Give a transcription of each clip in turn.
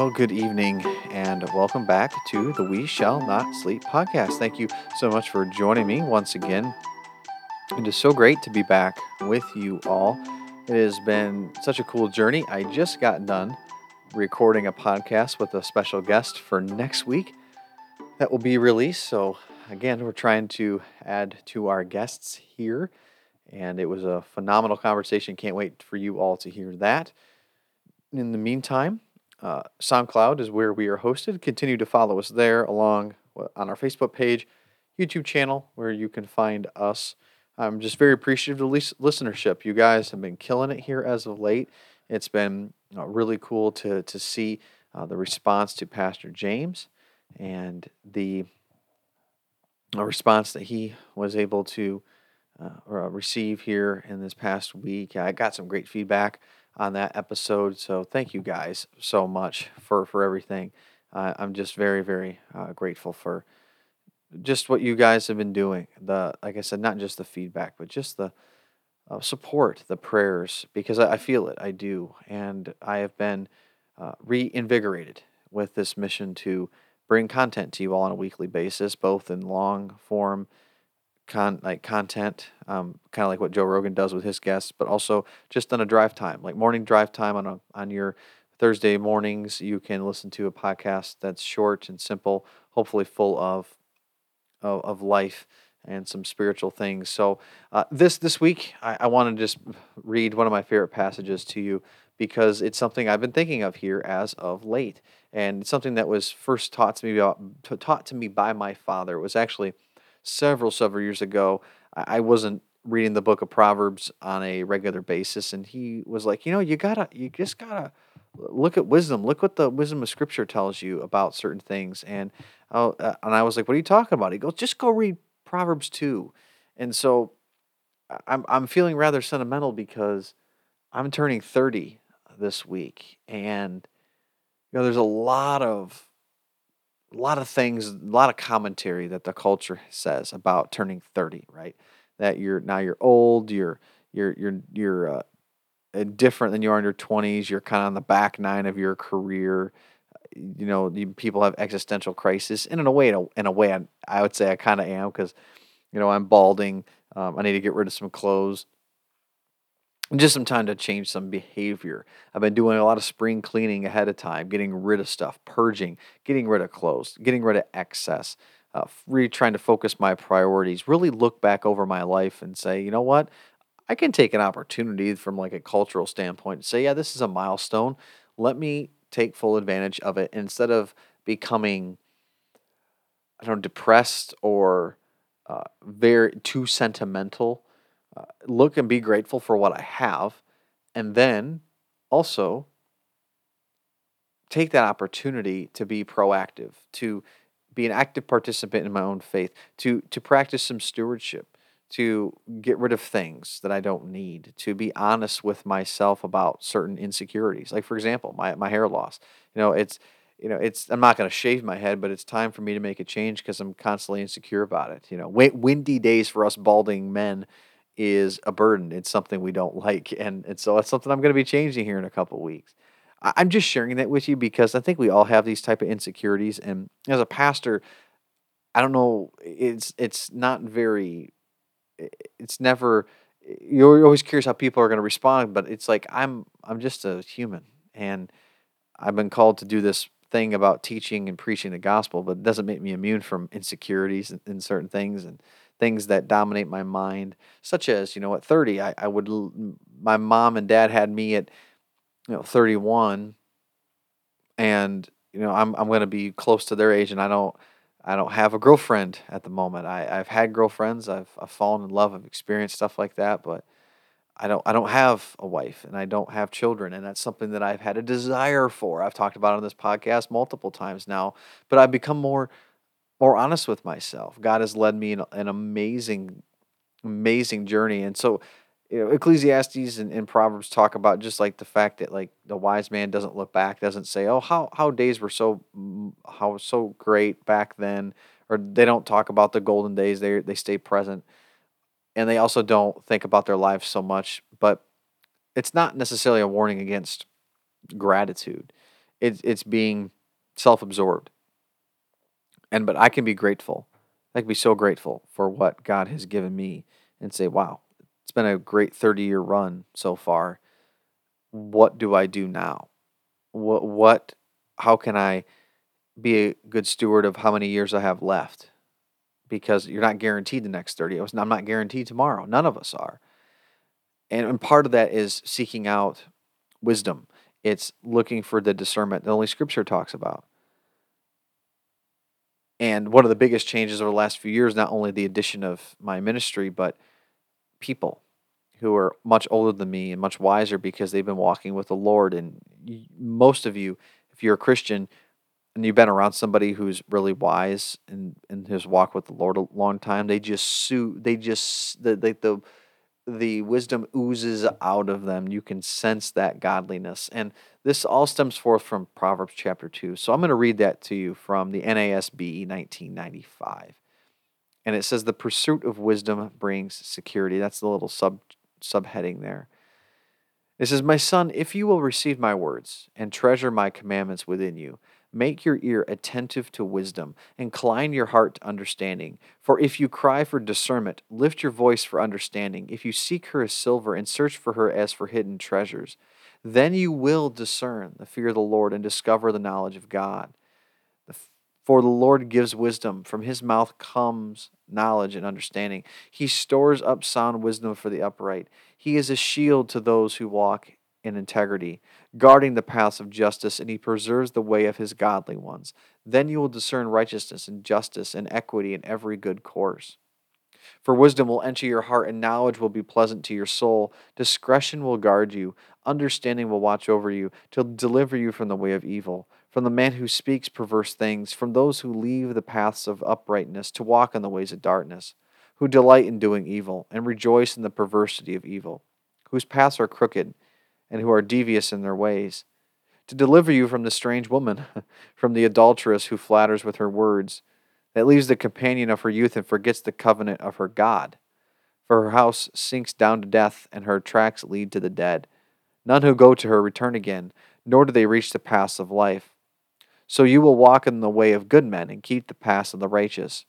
Well, good evening and welcome back to the We Shall Not Sleep podcast. Thank you so much for joining me once again. It is so great to be back with you all. It has been such a cool journey. I just got done recording a podcast with a special guest for next week that will be released. So, again, we're trying to add to our guests here, and it was a phenomenal conversation. Can't wait for you all to hear that. In the meantime, uh, SoundCloud is where we are hosted. Continue to follow us there along on our Facebook page, YouTube channel, where you can find us. I'm just very appreciative of the listenership. You guys have been killing it here as of late. It's been uh, really cool to to see uh, the response to Pastor James and the uh, response that he was able to uh, receive here in this past week. I got some great feedback on that episode. So thank you guys so much for for everything. Uh, I'm just very very uh, grateful for just what you guys have been doing. The like I said, not just the feedback, but just the uh, support, the prayers, because I, I, feel it. I do, and I have been uh, reinvigorated with this mission to bring content to you all on a weekly basis, both in long form con like content, um, kind of like what Joe Rogan does with his guests, but also just on a drive time, like morning drive time on a, on your Thursday mornings. You can listen to a podcast that's short and simple, hopefully full of of, of life and some spiritual things. So uh, this this week, I, I want to just read one of my favorite passages to you because it's something I've been thinking of here as of late, and it's something that was first taught to me about, taught to me by my father. It was actually several, several years ago. I wasn't reading the book of Proverbs on a regular basis, and he was like, you know, you gotta, you just gotta look at wisdom. Look what the wisdom of Scripture tells you about certain things. And oh, uh, and I was like, what are you talking about? He goes, just go read Proverbs two. And so I'm I'm feeling rather sentimental because I'm turning 30 this week, and you know, there's a lot of a lot of things, a lot of commentary that the culture says about turning 30, right? That you're now you're old, you're you're you're you're uh, different than you are in your 20s, you're kind of on the back nine of your career. You know, people have existential crisis, and in a way, in a, in a way, I, I would say I kind of am because, you know, I'm balding. Um, I need to get rid of some clothes just some time to change some behavior. I've been doing a lot of spring cleaning ahead of time, getting rid of stuff, purging, getting rid of clothes, getting rid of excess, uh, really trying to focus my priorities, really look back over my life and say, you know what? I can take an opportunity from like a cultural standpoint and say, yeah, this is a milestone. Let me take full advantage of it instead of becoming, I don't know, depressed or uh, very too sentimental uh, look and be grateful for what I have, and then also take that opportunity to be proactive, to be an active participant in my own faith, to to practice some stewardship, to get rid of things that I don't need, to be honest with myself about certain insecurities. Like for example, my my hair loss. You know, it's you know, it's I'm not going to shave my head, but it's time for me to make a change because I'm constantly insecure about it. You know, windy days for us balding men is a burden. It's something we don't like, and and so it's something I'm going to be changing here in a couple weeks. I'm just sharing that with you because I think we all have these type of insecurities, and as a pastor, I don't know. It's it's not very. It's never. You're always curious how people are going to respond, but it's like I'm I'm just a human, and I've been called to do this thing about teaching and preaching the gospel, but it doesn't make me immune from insecurities in, in certain things and things that dominate my mind, such as, you know, at 30, I, I would, my mom and dad had me at, you know, 31 and, you know, I'm, I'm going to be close to their age and I don't, I don't have a girlfriend at the moment. I, I've had girlfriends. I've, I've fallen in love. I've experienced stuff like that, but I don't, I don't have a wife and I don't have children. And that's something that I've had a desire for. I've talked about on this podcast multiple times now, but I've become more, more honest with myself. God has led me in an amazing, amazing journey. And so, you know, Ecclesiastes and, and, Proverbs talk about just like the fact that like the wise man doesn't look back, doesn't say, "Oh, how how days were so how so great back then," or they don't talk about the golden days. They they stay present, and they also don't think about their lives so much. But it's not necessarily a warning against gratitude. it's it's being self-absorbed. And but I can be grateful. I can be so grateful for what God has given me and say, wow, it's been a great 30 year run so far. What do I do now? What what how can I be a good steward of how many years I have left? Because you're not guaranteed the next 30. I'm not guaranteed tomorrow. None of us are. And, and part of that is seeking out wisdom. It's looking for the discernment that only scripture talks about. And one of the biggest changes over the last few years, not only the addition of my ministry, but people who are much older than me and much wiser because they've been walking with the Lord. And most of you, if you're a Christian and you've been around somebody who's really wise and in his walk with the Lord a long time, they just sue. They just the the, the the wisdom oozes out of them. You can sense that godliness. And this all stems forth from Proverbs chapter 2. So I'm going to read that to you from the NASB 1995. And it says, The pursuit of wisdom brings security. That's the little sub subheading there. It says, My son, if you will receive my words and treasure my commandments within you, Make your ear attentive to wisdom, incline your heart to understanding. For if you cry for discernment, lift your voice for understanding. If you seek her as silver and search for her as for hidden treasures, then you will discern the fear of the Lord and discover the knowledge of God. For the Lord gives wisdom, from his mouth comes knowledge and understanding. He stores up sound wisdom for the upright. He is a shield to those who walk in integrity, guarding the paths of justice, and he preserves the way of his godly ones. Then you will discern righteousness and justice and equity in every good course. For wisdom will enter your heart, and knowledge will be pleasant to your soul. Discretion will guard you, understanding will watch over you, to deliver you from the way of evil, from the man who speaks perverse things, from those who leave the paths of uprightness to walk in the ways of darkness, who delight in doing evil, and rejoice in the perversity of evil, whose paths are crooked and who are devious in their ways, to deliver you from the strange woman, from the adulteress who flatters with her words, that leaves the companion of her youth and forgets the covenant of her God. For her house sinks down to death, and her tracks lead to the dead. None who go to her return again, nor do they reach the paths of life. So you will walk in the way of good men, and keep the paths of the righteous.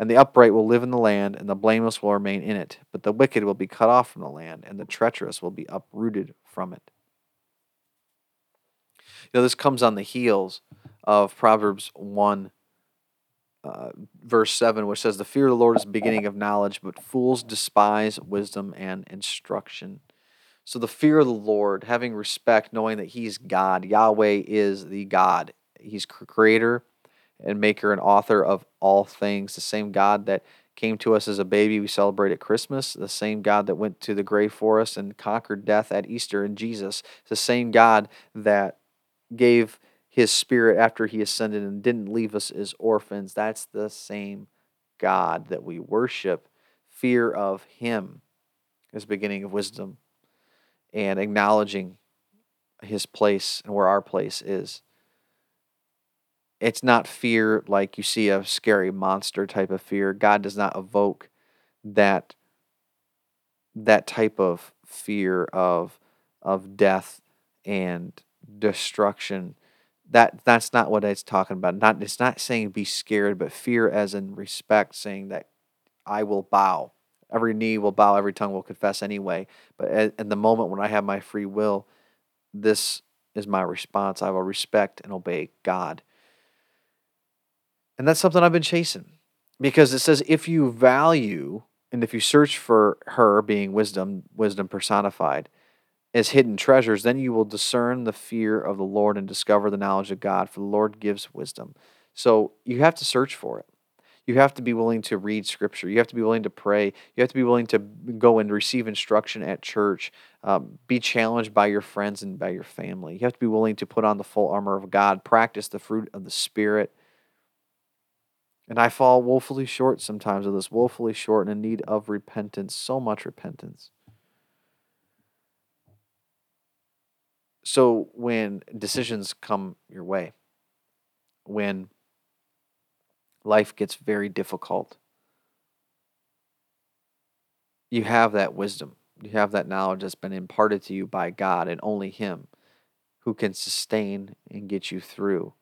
And the upright will live in the land, and the blameless will remain in it. But the wicked will be cut off from the land, and the treacherous will be uprooted from it. You know, this comes on the heels of Proverbs 1, uh, verse 7, which says, The fear of the Lord is the beginning of knowledge, but fools despise wisdom and instruction. So, the fear of the Lord, having respect, knowing that He's God, Yahweh is the God. He's creator and maker and author of all things, the same God that came to us as a baby we celebrate at Christmas, the same God that went to the grave for us and conquered death at Easter in Jesus, the same God that gave his spirit after he ascended and didn't leave us as orphans. That's the same God that we worship. Fear of him is beginning of wisdom and acknowledging his place and where our place is it's not fear like you see a scary monster type of fear. God does not evoke that that type of fear of of death and destruction. That that's not what it's talking about. Not it's not saying be scared, but fear as in respect, saying that I will bow. Every knee will bow, every tongue will confess anyway. But in the moment when I have my free will, this is my response. I will respect and obey God. And that's something I've been chasing because it says if you value and if you search for her being wisdom, wisdom personified, as hidden treasures, then you will discern the fear of the Lord and discover the knowledge of God, for the Lord gives wisdom. So you have to search for it. You have to be willing to read scripture. You have to be willing to pray. You have to be willing to go and receive instruction at church. Um, be challenged by your friends and by your family. You have to be willing to put on the full armor of God, practice the fruit of the Spirit, and I fall woefully short sometimes of this, woefully short and in need of repentance, so much repentance. So when decisions come your way, when life gets very difficult, you have that wisdom. You have that knowledge that's been imparted to you by God and only Him. who can sustain and get you through.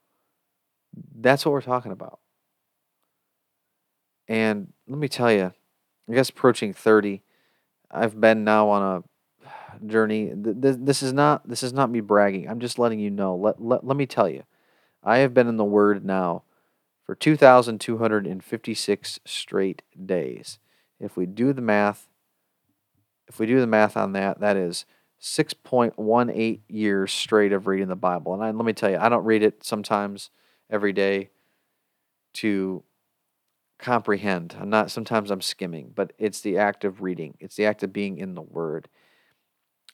That's what we're talking about. And let me tell you, I guess approaching 30, I've been now on a journey. This is not this is not me bragging. I'm just letting you know. Let, let, let me tell you. I have been in the word now for 2256 straight days. If we do the math, if we do the math on that, that is 6.18 years straight of reading the Bible. And I, let me tell you, I don't read it sometimes every day to comprehend. I'm not sometimes I'm skimming, but it's the act of reading. It's the act of being in the word.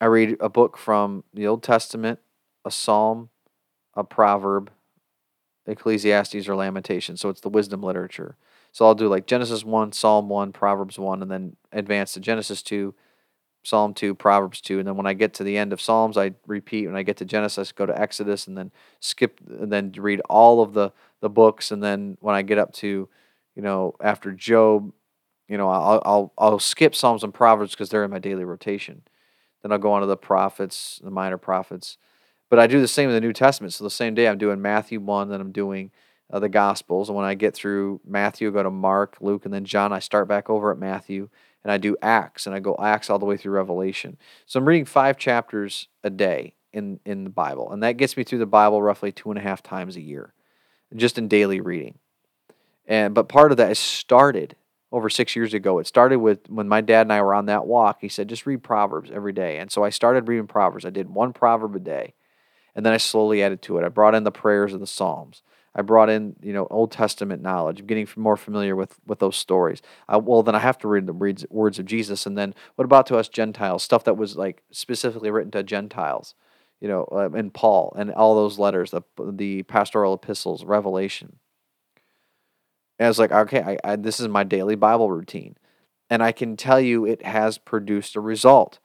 I read a book from the Old Testament, a psalm, a proverb, Ecclesiastes or Lamentation. So it's the wisdom literature. So I'll do like Genesis 1, Psalm 1, Proverbs 1, and then advance to Genesis 2, Psalm 2, Proverbs 2. And then when I get to the end of Psalms, I repeat. When I get to Genesis, go to Exodus and then skip, and then read all of the, the books. And then when I get up to, you know, after Job, you know, I'll, I'll, I'll skip Psalms and Proverbs because they're in my daily rotation. Then I'll go on to the prophets, the minor prophets. But I do the same in the New Testament. So the same day I'm doing Matthew 1, then I'm doing uh, the Gospels. And when I get through Matthew, I go to Mark, Luke, and then John. I start back over at Matthew and I do Acts, and I go Acts all the way through Revelation. So I'm reading five chapters a day in, in the Bible, and that gets me through the Bible roughly two and a half times a year, just in daily reading. And but part of that is started over six years ago. It started with when my dad and I were on that walk. He said, just read Proverbs every day. And so I started reading Proverbs. I did one proverb a day. And then I slowly added to it. I brought in the prayers of the Psalms. I brought in, you know, Old Testament knowledge, I'm getting more familiar with with those stories. I, well, then I have to read the words of Jesus, and then what about to us Gentiles? Stuff that was like specifically written to Gentiles, you know, uh, and Paul and all those letters, the the pastoral epistles, Revelation. And I was like, okay, I, I, this is my daily Bible routine, and I can tell you it has produced a result.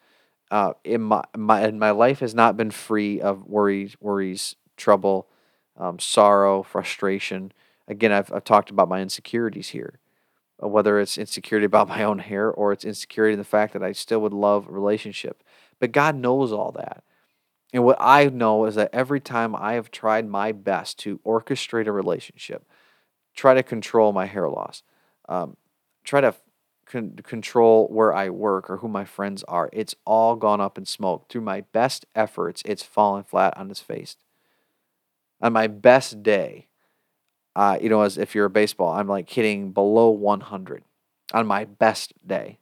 Uh, in my, my in my life has not been free of worries, worries, trouble um, sorrow, frustration. Again, I've, I've talked about my insecurities here, uh, whether it's insecurity about my own hair or it's insecurity in the fact that I still would love a relationship. But God knows all that. And what I know is that every time I have tried my best to orchestrate a relationship, try to control my hair loss, um, try to con- control where I work or who my friends are, it's all gone up in smoke. Through my best efforts, it's fallen flat on its face on my best day, uh, you know, as if you're a baseball, I'm like hitting below 100 on my best day.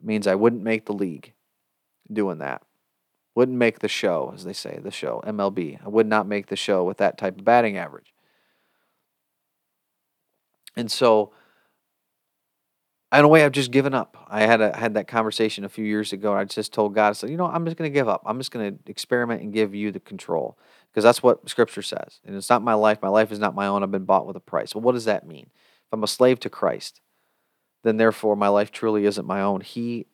It means I wouldn't make the league doing that. Wouldn't make the show, as they say, the show, MLB. I would not make the show with that type of batting average. And so, in a way, I've just given up. I had a, had that conversation a few years ago. I just told God, I said, you know, I'm just going to give up. I'm just going to experiment and give you the control because that's what Scripture says. And it's not my life. My life is not my own. I've been bought with a price. Well, what does that mean? If I'm a slave to Christ, then therefore my life truly isn't my own. He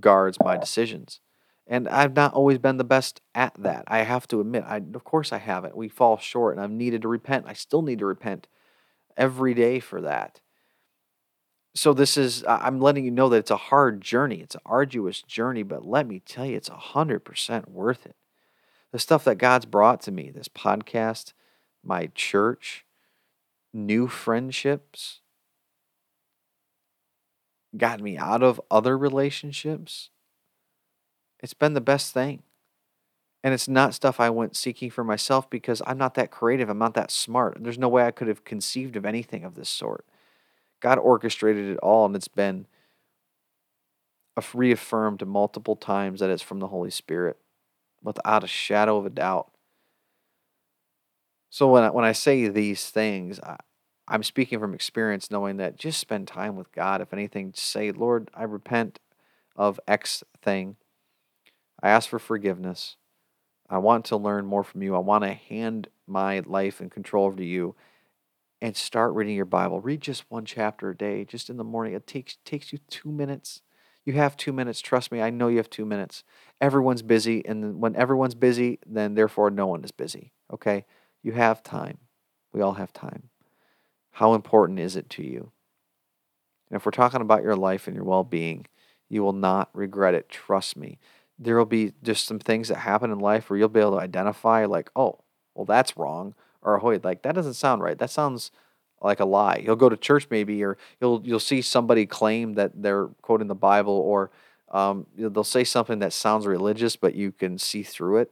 guards my decisions. And I've not always been the best at that. I have to admit, I of course I haven't. We fall short and I've needed to repent. I still need to repent every day for that. So this is I'm letting you know that it's a hard journey. It's an arduous journey, but let me tell you it's 100% worth it the stuff that God's brought to me this podcast, my church, new friendships, got me out of other relationships. It's been the best thing. And it's not stuff I went seeking for myself because I'm not that creative. I'm not that smart. There's no way I could have conceived of anything of this sort. God orchestrated it all, and it's been reaffirmed multiple times that it's from the Holy Spirit without a shadow of a doubt. So when I, when I say these things, I, I'm speaking from experience, knowing that just spend time with God. If anything, say, Lord, I repent of X thing. I ask for forgiveness. I want to learn more from you. I want to hand my life and control over to you and start reading your Bible. Read just one chapter a day, just in the morning. It takes takes you two minutes. You have two minutes. Trust me, I know you have two minutes. Everyone's busy, and when everyone's busy, then therefore no one is busy. Okay? You have time. We all have time. How important is it to you? And if we're talking about your life and your well being, you will not regret it. Trust me. There will be just some things that happen in life where you'll be able to identify, like, oh, well, that's wrong, or oh, like that doesn't sound right. That sounds like a lie. You'll go to church maybe, or you'll you'll see somebody claim that they're quoting the Bible, or um, they'll say something that sounds religious, but you can see through it.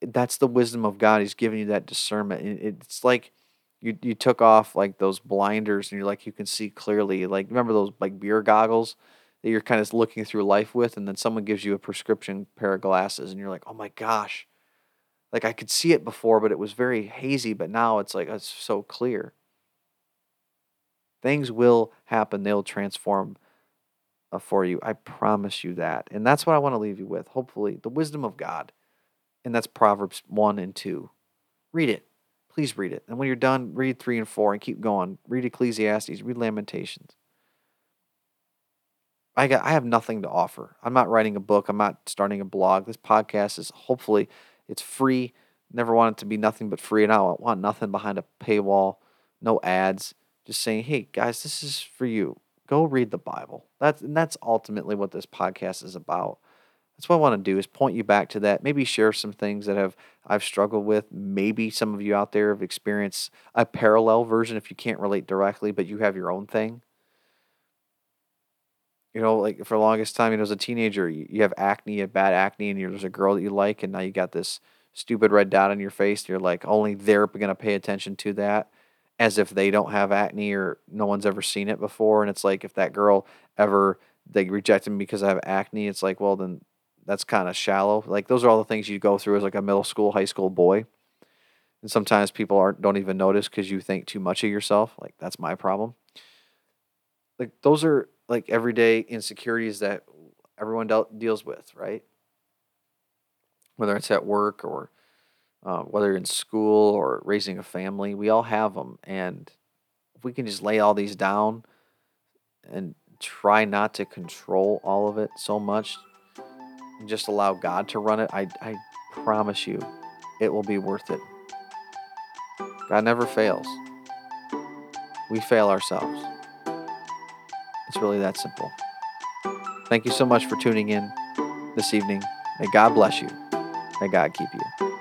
That's the wisdom of God. He's giving you that discernment. It's like you you took off like those blinders, and you're like you can see clearly. Like remember those like beer goggles that you're kind of looking through life with, and then someone gives you a prescription pair of glasses, and you're like, oh my gosh, like I could see it before, but it was very hazy. But now it's like it's so clear. Things will happen. They'll transform uh, for you. I promise you that. And that's what I want to leave you with. Hopefully, the wisdom of God. And that's Proverbs 1 and 2. Read it. Please read it. And when you're done, read 3 and 4 and keep going. Read Ecclesiastes, read Lamentations. I got I have nothing to offer. I'm not writing a book. I'm not starting a blog. This podcast is hopefully it's free. Never want it to be nothing but free, and I want nothing behind a paywall, no ads. Just saying, hey guys, this is for you go read the Bible. That's and that's ultimately what this podcast is about. That's what I want to do is point you back to that. Maybe share some things that have I've struggled with. Maybe some of you out there have experienced a parallel version if you can't relate directly, but you have your own thing. You know, like for the longest time, you know, as a teenager, you, you have acne, you have bad acne, and there's a girl that you like, and now you got this stupid red dot on your face. And you're like, only they're going to pay attention to that as if they don't have acne or no one's ever seen it before. And it's like if that girl ever they rejected me because I have acne, it's like, well then that's kind of shallow. Like those are all the things you go through as like a middle school, high school boy. And sometimes people aren't don't even notice because you think too much of yourself. Like that's my problem. Like those are like everyday insecurities that everyone deals with, right? Whether it's at work or uh, whether in school or raising a family, we all have them. And if we can just lay all these down and try not to control all of it so much and just allow God to run it, I, I promise you it will be worth it. God never fails. We fail ourselves. It's really that simple. Thank you so much for tuning in this evening. May God bless you. May God keep you.